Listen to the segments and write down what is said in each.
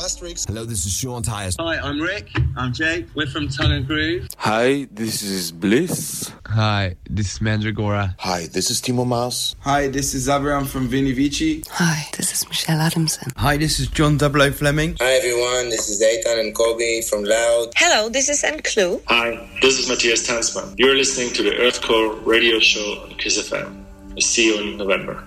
Astrix. Hello, this is Sean Tyas. Hi, I'm Rick. I'm Jake. We're from Tongue and Groove. Hi, this is Bliss. Hi, this is Mandragora. Hi, this is Timo Maas. Hi, this is Abraham from Vini Vici. Hi, this is Michelle Adamson. Hi, this is John Double Fleming. Hi everyone, this is Eitan and Kobe from Loud. Hello, this is Clue. Hi, this is Matthias Tanzmann. You're listening to the Earthcore radio show on Kiss FM. I see you in November.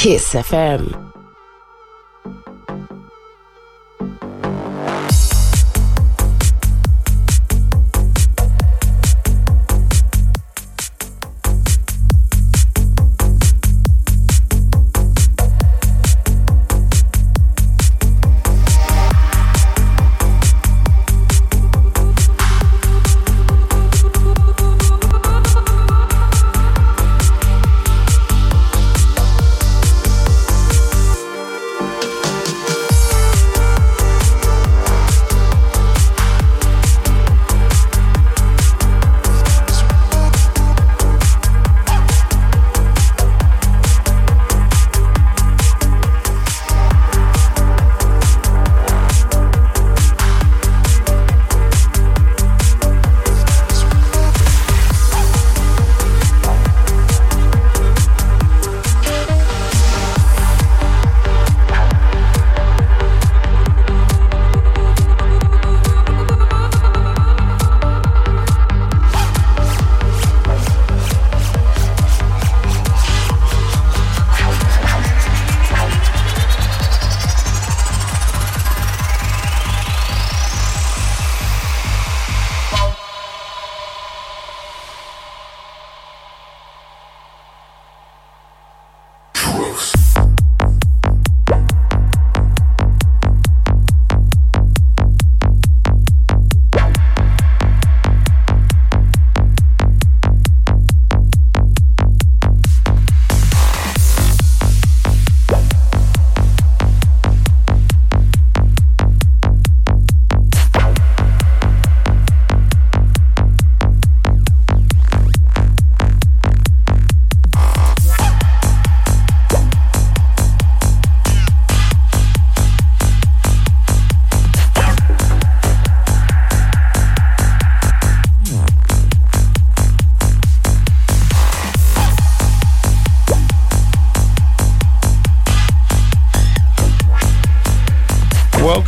Kiss FM.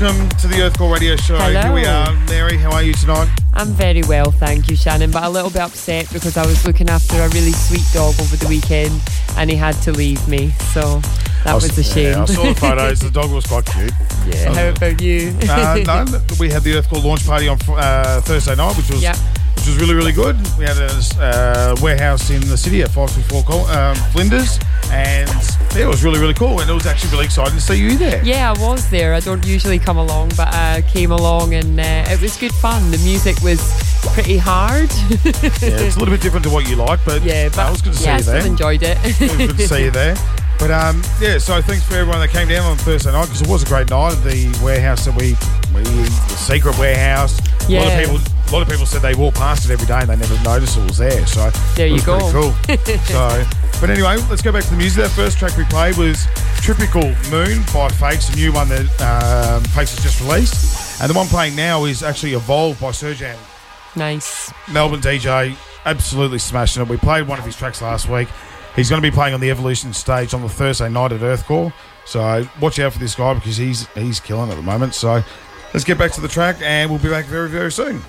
Welcome to the Earth Earthcore Radio Show. Hello. Here we are. Mary, how are you tonight? I'm very well, thank you, Shannon, but a little bit upset because I was looking after a really sweet dog over the weekend and he had to leave me. So that I was a shame. Yeah, I saw the photos. the dog was quite cute. yeah, how about you? uh, no, we had the Earth Earthcore launch party on uh, Thursday night, which was Yep. Which was really really good. We had a uh, warehouse in the city at five three four um, Flinders, and yeah, it was really really cool. And it was actually really exciting to see you there. Yeah, I was there. I don't usually come along, but I came along and uh, it was good fun. The music was pretty hard. Yeah, it's a little bit different to what you like, but yeah, but I was good to see yeah, I you still there. enjoyed it. it was good to see you there. But um, yeah, so thanks for everyone that came down on Thursday night because it was a great night at the warehouse that we the secret warehouse. A lot of people, a lot of people said they walk past it every day and they never noticed it was there. So There you go. pretty cool. so, but anyway, let's go back to the music. That first track we played was "Typical Moon" by Fakes, a new one that um, Fakes has just released, and the one playing now is actually "Evolve" by Serjan. nice. Melbourne DJ, absolutely smashing it. We played one of his tracks last week. He's going to be playing on the Evolution stage on the Thursday night at Earthcore. So watch out for this guy because he's he's killing at the moment. So let's get back to the track and we'll be back very very soon.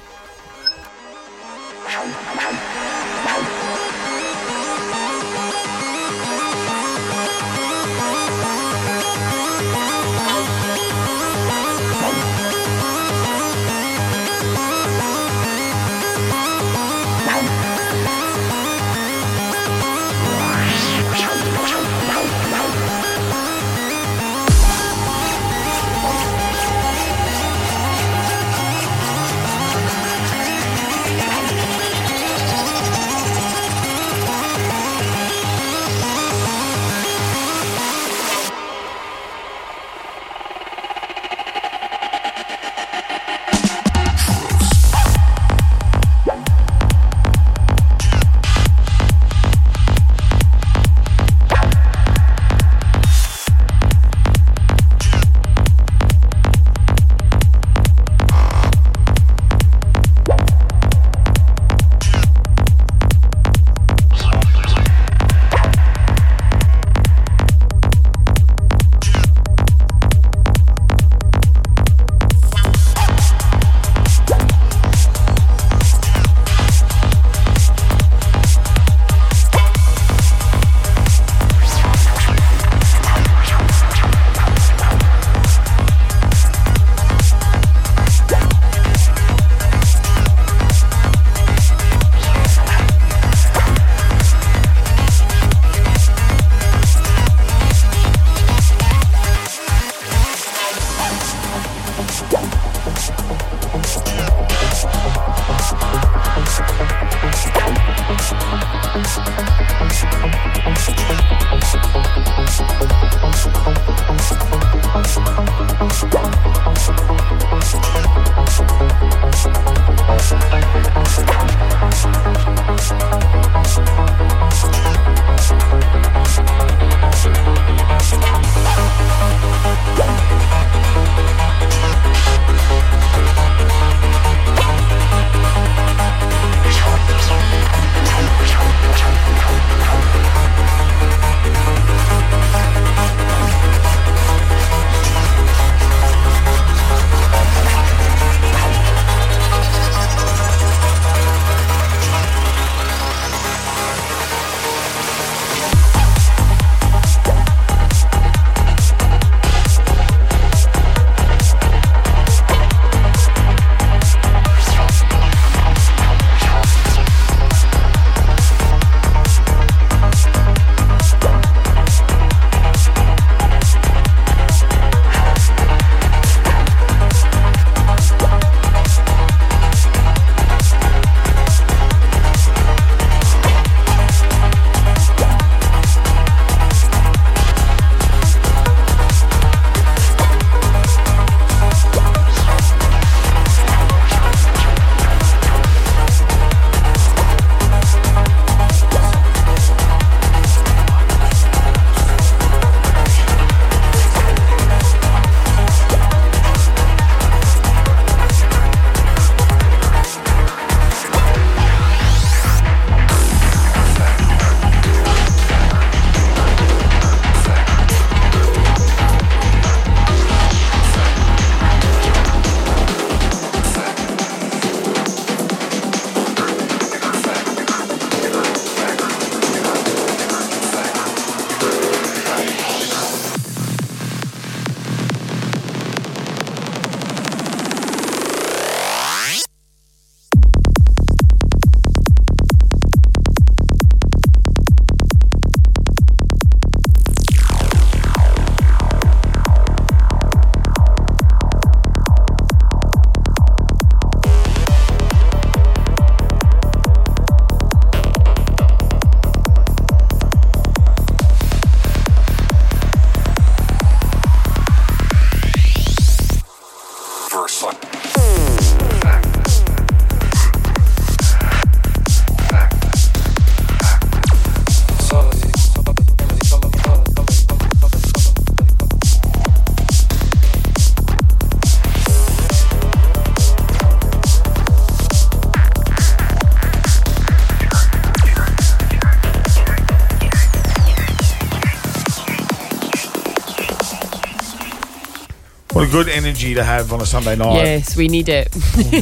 Good energy to have on a Sunday night. Yes, we need it.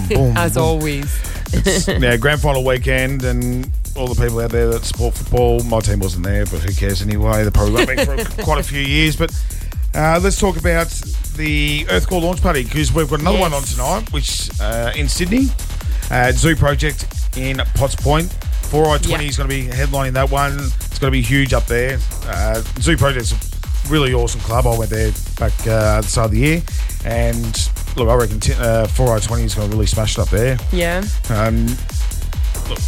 boom, As boom. always. It's yeah, grand final weekend and all the people out there that support football. My team wasn't there, but who cares anyway? They probably won't be for quite a few years. But uh, let's talk about the Earthcore launch party because we've got another one on tonight, which uh, in Sydney, uh, Zoo Project in Potts Point. 4i20 Yeah. is going to be headlining that one. It's going to be huge up there. Uh, Zoo Project's a really awesome club. I went there back uh, at the start of the year. And look, I reckon t- uh, 4i20 is going to really smash it up there. Yeah. Um, look,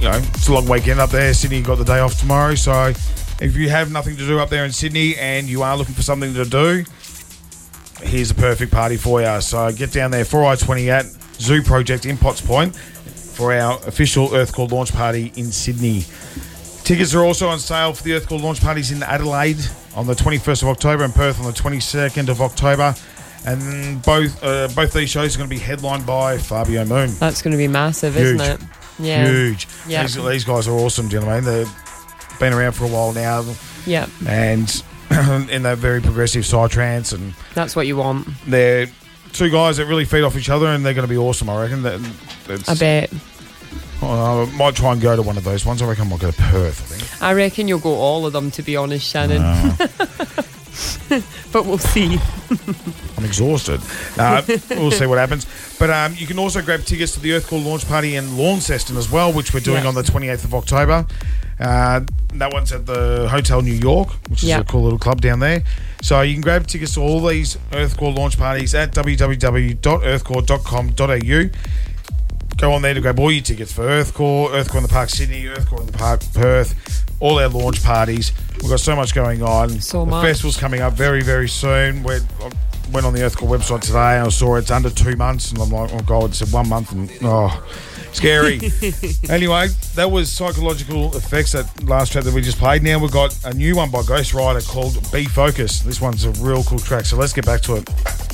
you know, it's a long weekend up there. Sydney got the day off tomorrow, so if you have nothing to do up there in Sydney and you are looking for something to do, here's a perfect party for you. So get down there, 4i20 at Zoo Project in Potts Point for our official Earthcore launch party in Sydney. Tickets are also on sale for the Earthcore launch parties in Adelaide on the 21st of October and Perth on the 22nd of October. And both uh, both these shows are going to be headlined by Fabio Moon. That's going to be massive, Huge. isn't it? Yeah. Huge. Yeah. These, these guys are awesome, do you know what I mean? They've been around for a while now Yeah. and in that very progressive psytrance and That's what you want. they're two guys that really feed off each other and they're going to be awesome, I reckon. That, that's, I bet. I might try and go to one of those ones. I reckon I might go to Perth, I think. I reckon you'll go all of them, to be honest, Shannon. but we'll see. I'm exhausted. Uh, we'll see what happens. But um, you can also grab tickets to the Earthcore launch party in Launceston as well, which we're doing Yeah. on the 28th of October. Uh, that one's at the Hotel New York, which is Yeah. a cool little club down there. So you can grab tickets to all these Earthcore launch parties at www.earthcore.com.au. go on there to grab all your tickets for Earthcore, Earthcore in the Park Sydney, Earthcore in the Park Perth, all our launch parties. We've got so much going on. So the much. festival's coming up very, very soon. We're, I went on the Earthcore website today and I saw it's under two months, and I'm like, oh god, it said one month, and oh, scary. anyway, that was psychological effects that last track that we just played. Now we've got a new one by Ghost Rider called Be Focus. This one's a real cool track, so let's get back to it.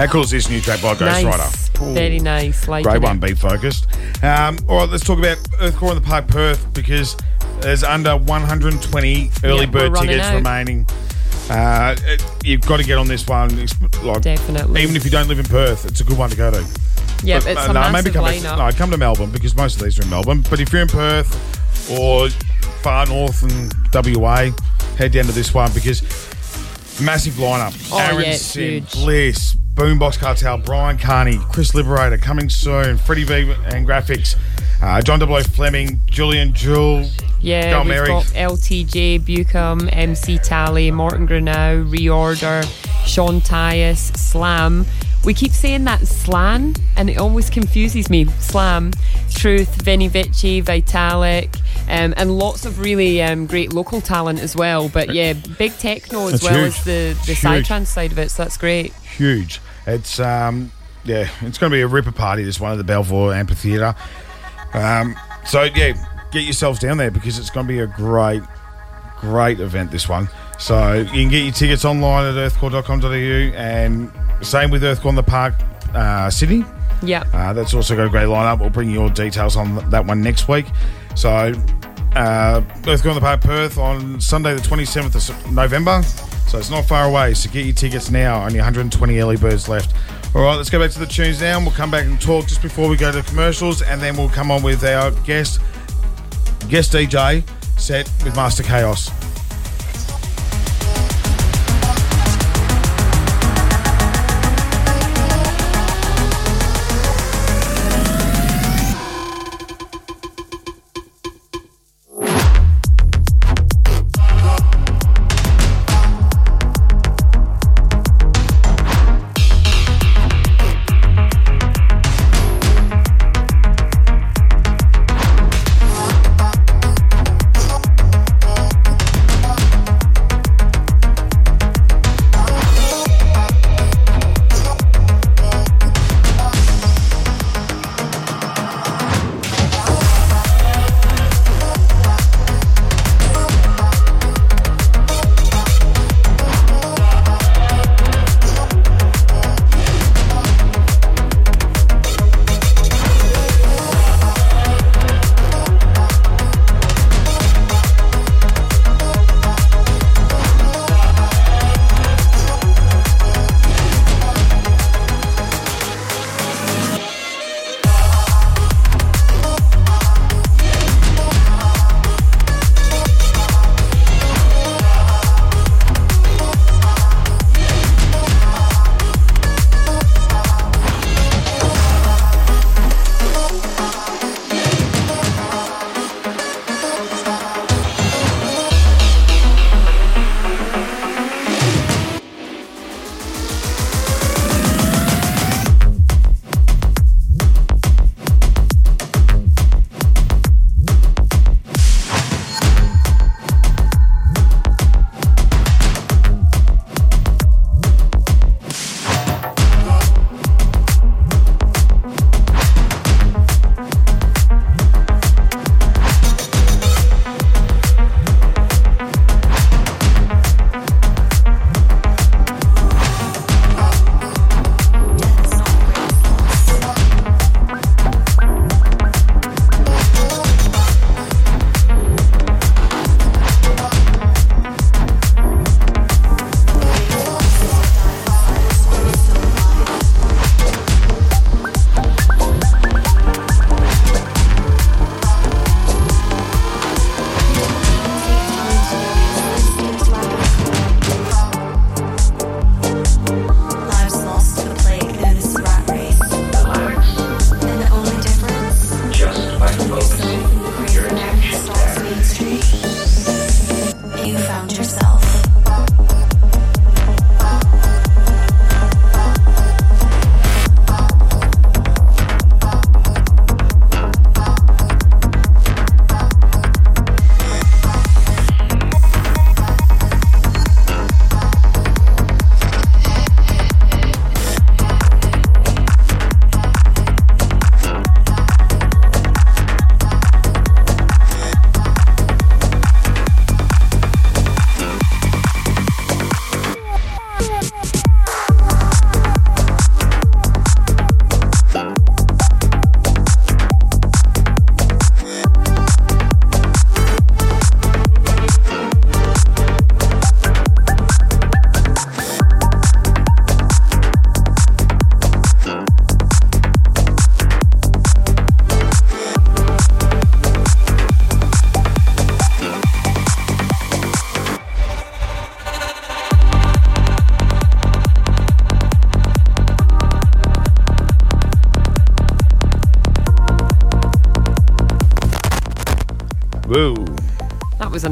How cool is this new track by Ghost nice. Rider? Very nice. Like Great one, be focused. Um, all right, let's talk about Earthcore in the Park Perth because there's under 120 early Yeah, bird tickets out. remaining. Uh, it- you've got to get on this one. Like, Definitely. Even if you don't live in Perth, it's a good one to go to. Yeah, it's uh, a massive maybe come lineup. To, no, come to Melbourne because most of these are in Melbourne. But if you're in Perth or far north and WA, head down to this one because massive lineup. Oh, Aaron yeah, it's Sim, huge. Bliss, Boombox Cartel, Brian Carney, Chris Liberator coming soon, Freddie V and Graphics, uh, John W. Fleming, Julian Jeweil. Yeah, we've Mary. got LTJ, Bucum, MC Tally, Morten Granau, Reorder, Sean Tyas, Slam. We keep saying that slan, and it always confuses me. Slam, Truth, Vini Vici, Vitalic, um, and lots of really um, great local talent as well. But yeah, big techno as well huge. as the, the psytrance side of it, so that's great. huge. It's um yeah, it's going to be a ripper party. This one at the Belvoir Amphitheatre. Um, so yeah, get yourselves down there because it's going to be a great, great event. This one. So you can get your tickets online at earthcore.com.au and same with Earthcore in the Park, uh, Sydney. Yeah. Uh, that's also got a great lineup. We'll bring you all details on that one next week. So, uh, Earthcore in the Park Perth on Sunday, the 27th of November. So it's not far away. So get your tickets now. Only 120 early birds left. All right, let's go back to the tunes now. And we'll come back and talk just before we go to commercials, and then we'll come on with our guest guest DJ set with Master Kaos.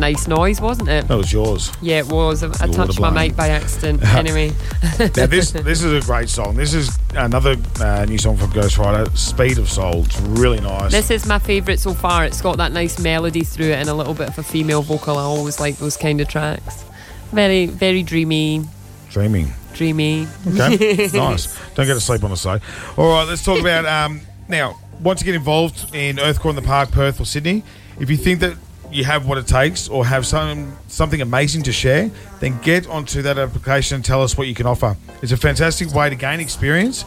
Nice noise, wasn't it? that was yours. Yeah, it was. I, I touched my mate by accident. anyway. Now this this is a great song. This is another uh, new song from Ghost Rider, Speed of Soul. It's really nice. This is my favourite so far. It's got that nice melody through it and a little bit of a female vocal. I always like those kind of tracks. Very, very dreamy, Dreaming. dreamy. Okay, nice. Don't get to sleep on the side. All right, let's talk about um, now. Once you get involved in Earthcore in the Park, Perth, or Sydney, if you think that you have what it takes or have some something amazing to share, then get onto that application and tell us what you can offer. It's a fantastic way to gain experience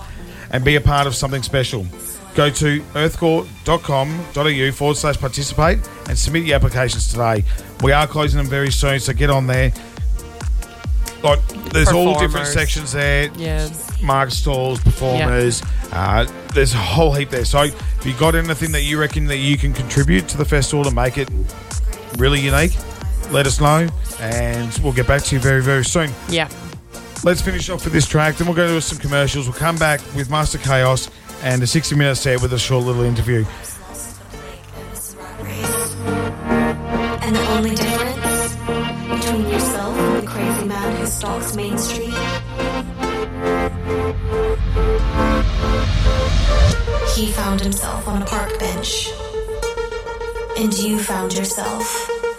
and be a part of something special. Go to earthcore.com.au forward slash participate and submit your applications today. We are closing them very soon, so get on there. Like, there's all different sections there Yeah. market stalls, performers. Uh, there's a whole heap there. So if you got anything that you reckon that you can contribute to the festival to make it really unique, let us know, and we'll get back to you very very soon. Yeah. Let's finish off with this track, then we'll go to some commercials. We'll come back with Master Kaos and a 60 minute set with a short little interview. And the only difference between yourself and the crazy man who stalks Main Street? He found himself on a park bench. And you found yourself.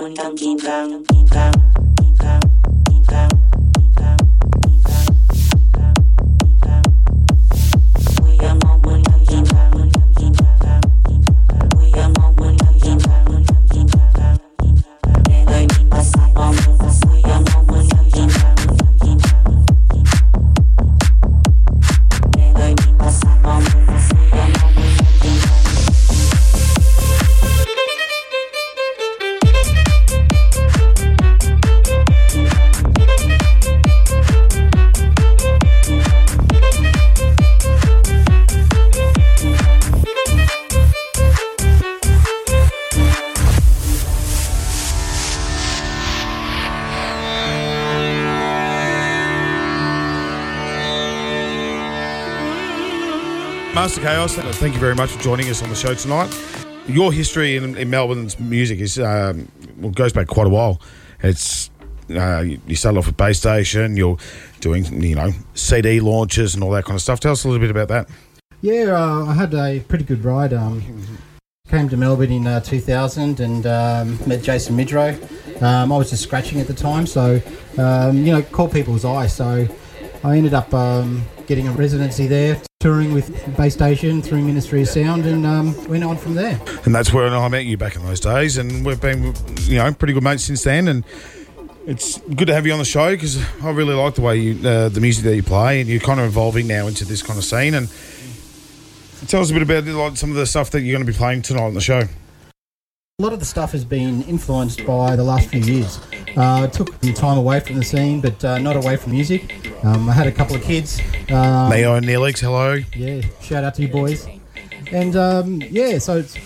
Undang. Master Kaos, thank you very much for joining us on the show tonight. Your history in, in Melbourne's music is um, well goes back quite a while. It's uh, you started off with Base Station. You're doing you know CD launches and all that kind of stuff. Tell us a little bit about that. Yeah, uh, I had a pretty good ride. Um, came to Melbourne in uh, 2000 and um, met Jason Midrow. Um, I was just scratching at the time, so um, you know, caught people's eye. So I ended up um, getting a residency there, touring with Base Station through Ministry of Sound, and um, went on from there. And that's where I met you back in those days, and we've been you know pretty good mates since then. And it's good to have you on the show because I really like the way you uh, the music that you play, and you're kind of evolving now into this kind of scene. And tell us a bit about like some of the stuff that you're going to be playing tonight on the show. A lot of the stuff has been influenced by the last few years. Uh, took some time away from the scene, but uh, not away from music. Um, I had a couple of kids. Um, Neo and Neelix, hello. Yeah, shout out to you boys. And um, yeah, so it's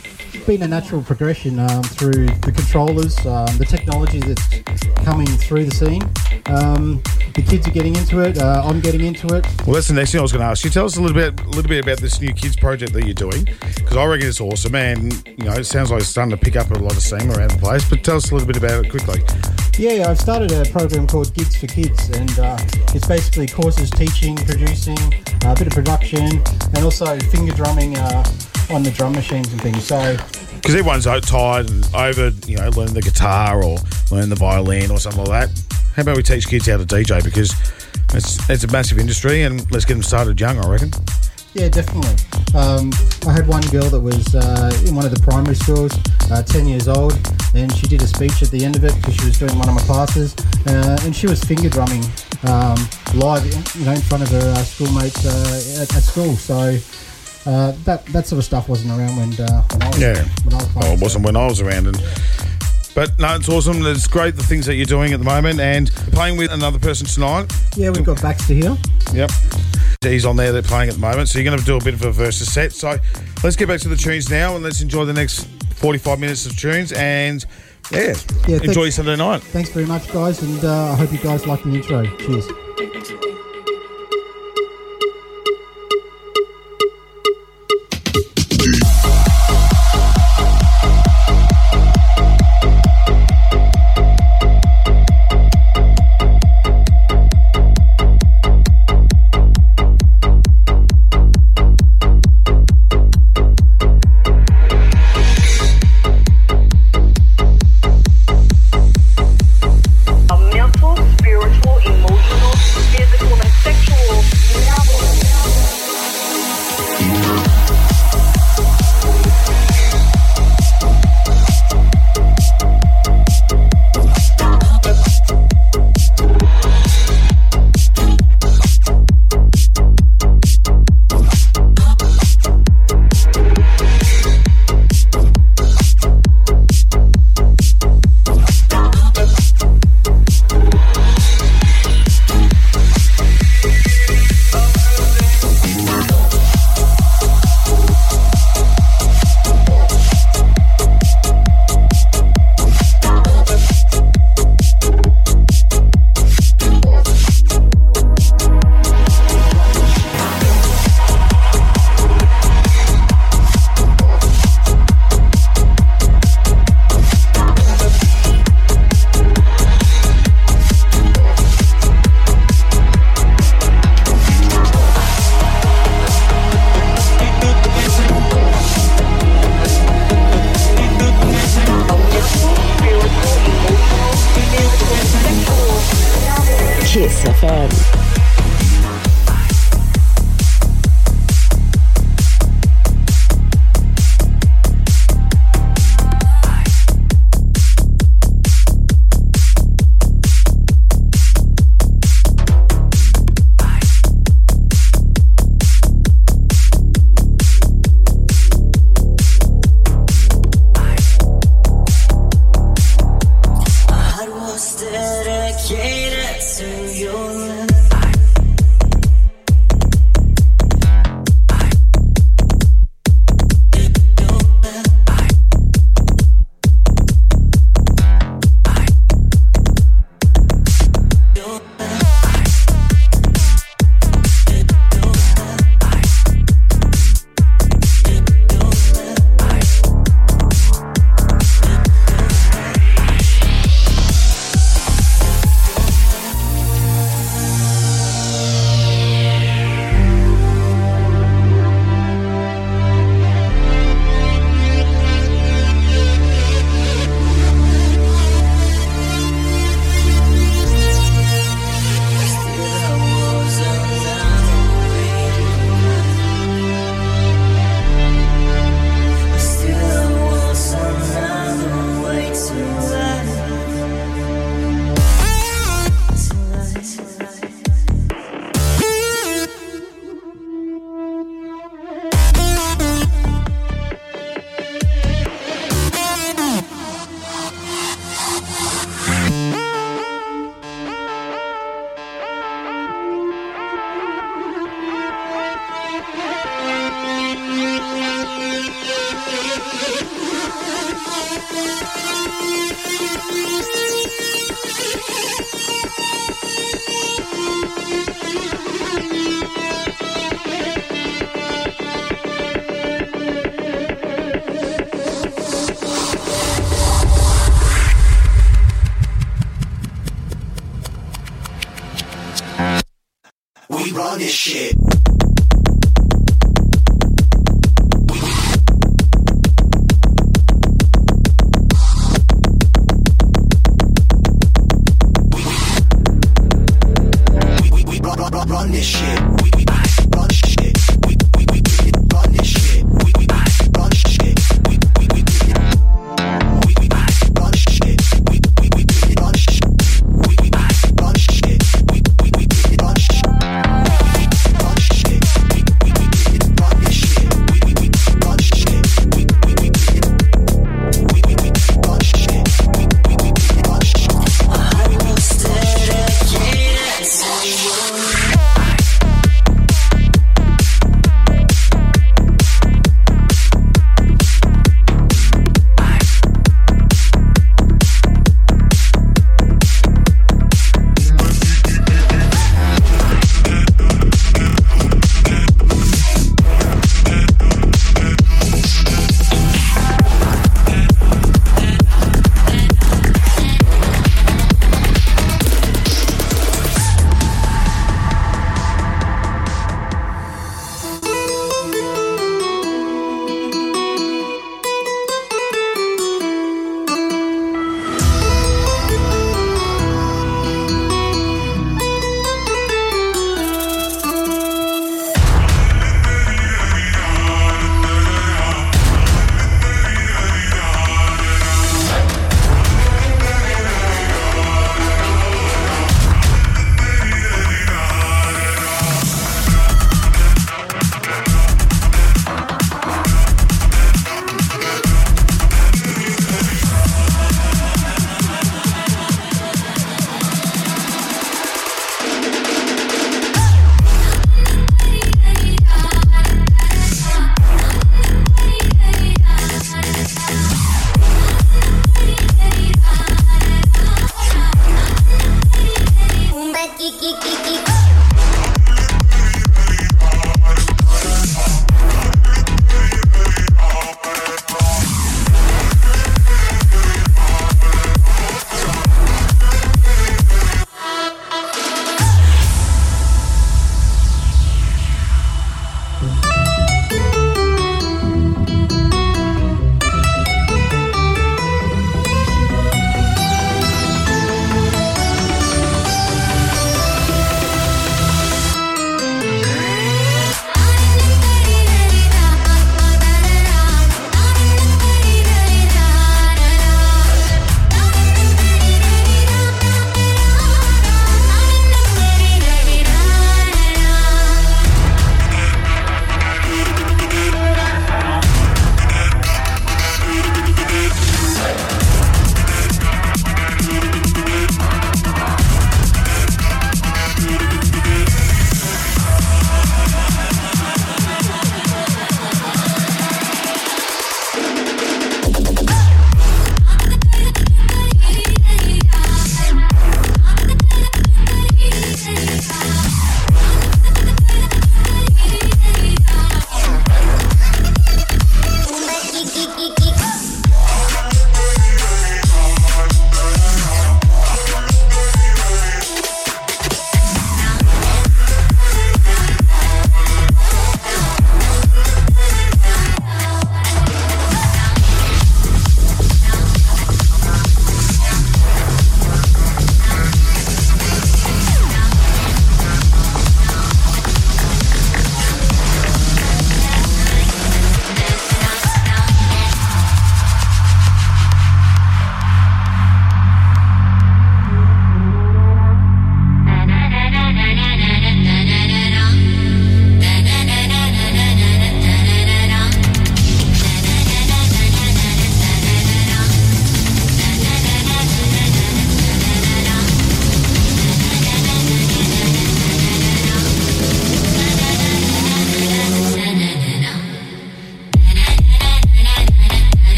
been a natural progression um, through the controllers, um, the technology that's coming through the scene. Um, the kids are getting into it. Uh, I'm getting into it. Well, that's the next thing I was going to ask you. Tell us a little bit, a little bit about this new kids project that you're doing, because I reckon it's awesome, and you know, it sounds like it's starting to pick up a lot of steam around the place. But tell us a little bit about it quickly. Yeah, I've started a program called Gigs for Kids, and uh, it's basically courses teaching, producing, uh, a bit of production, and also finger drumming uh, on the drum machines and things. So Because everyone's out tired and over, you know, learning the guitar or learning the violin or something like that. How about we teach kids how to DJ? Because it's it's a massive industry, and let's get them started young. I reckon. Yeah, definitely. Um, I had one girl that was uh, in one of the primary schools, uh, 10 years old, and she did a speech at the end of it because she was doing one of my classes, uh, and she was finger drumming um, live, you know, in front of her uh, schoolmates uh, at, at school. So uh, that that sort of stuff wasn't around when, uh, when I was Yeah. when I was Oh, it wasn't when I was around. And but no, it's awesome. It's great the things that you're doing at the moment, and playing with another person tonight. Yeah, we've got Baxsta here. Yep. He's on there. They're playing at the moment, so you're going to do a bit of a versus set. So let's get back to the tunes now, and let's enjoy the next 45 minutes of tunes. And Yeah. Yeah, Enjoy Sunday night. Thanks very much, guys, and uh, I hope you guys like the intro. Cheers.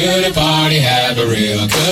To the party, have a real good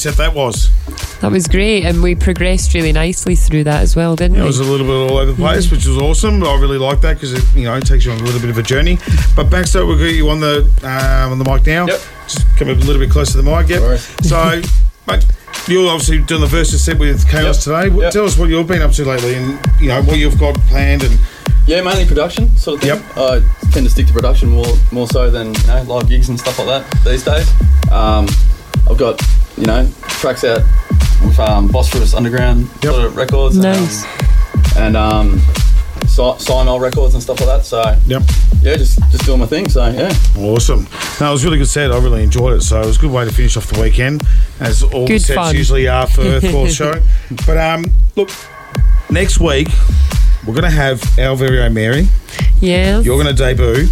high energy set that was. That was great, and we progressed really nicely through that as well, didn't It we? It was a little bit all over the place, which was awesome. I really like that because it, you know, it takes you on a little bit of a journey. But Baxsta, we'll get you on the um, on the mic now. Yep. Just come a little bit closer to the mic. Yep. So, mate, you're obviously doing the versus set with Kaos today. What, Tell us what you've been up to lately, and you know what you've got planned. And Yeah, mainly production sort of thing. I tend to stick to production more more so than you know live gigs and stuff like that these days. Um, I've got you know tracks out with um, Bosphorus Underground sort of records. Nice. And um, and um, Si- Simel records and stuff like that. So yep. yeah, just just doing my thing. So yeah. Awesome. No, it was a really good set. I really enjoyed it. So it was a good way to finish off the weekend, as all Good sets fun. usually are for Earthcore show. But um, look, next week we're going to have our very own Mary. Yeah. You're going to debut.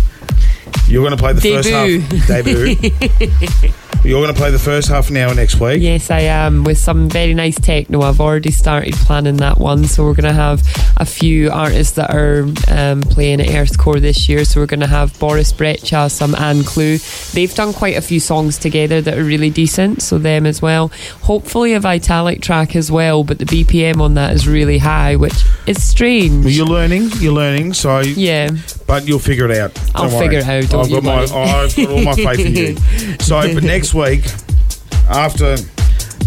You're going to play the first half. Debut. You're going to play the first half an hour next week. Yes, I am with some very nice techno. I've already started planning that one, so we're going to have a few artists that are um, playing at Earthcore this year. So we're going to have Boris Brejcha, some Ann Clue. They've done quite a few songs together that are really decent, so them as well. Hopefully a Vitalic track as well, but the BPM on that is really high, which is strange. Well, you're learning. You're learning. So yeah, but you'll figure it out. I'll worry. figure it out, don't I've got my. I've got all my faith in you. So, but next week, after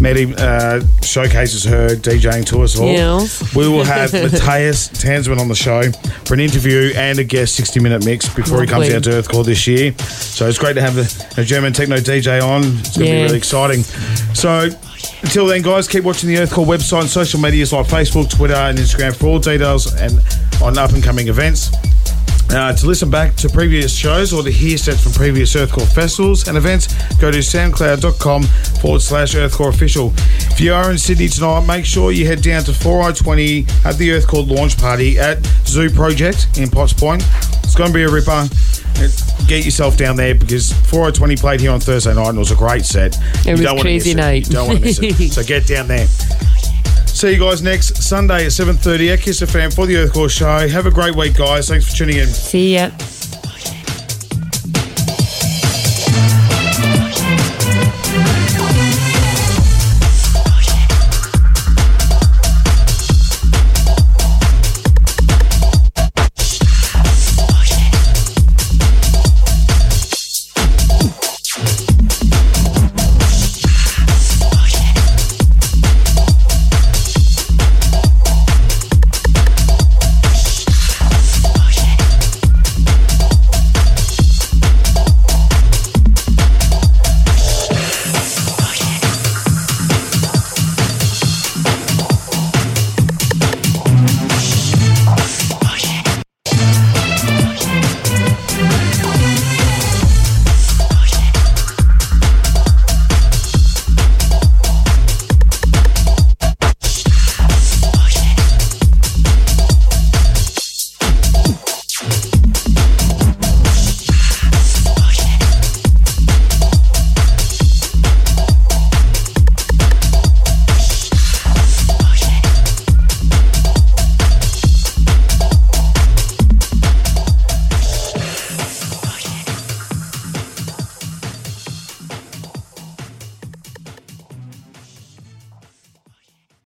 Maddie uh, showcases her DJing to us all, Yes. we will have Matthias Tanzmann on the show for an interview and a guest 60 minute mix before he comes Lovely. out to Earthcore this year. So it's great to have a, a German techno DJ on. It's going to be really exciting. So until then, guys, keep watching the Earthcore website and social medias like Facebook, Twitter, and Instagram for all details and on up and coming events. Uh, to listen back to previous shows or to hear sets from previous Earthcore festivals and events, go to soundcloud.com forward slash Earthcore official. If you are in Sydney tonight, make sure you head down to 4020 at the Earthcore launch party at Zoo Project in Potts Point. It's going to be a ripper. Get yourself down there because 4020 played here on Thursday night and it was a great set. It was don't crazy it. night. You don't want to miss it. So get down there. See you guys next Sunday at 7.30 at Kiss FM for the Earthcore show. Have a great week, guys. Thanks for tuning in. See ya.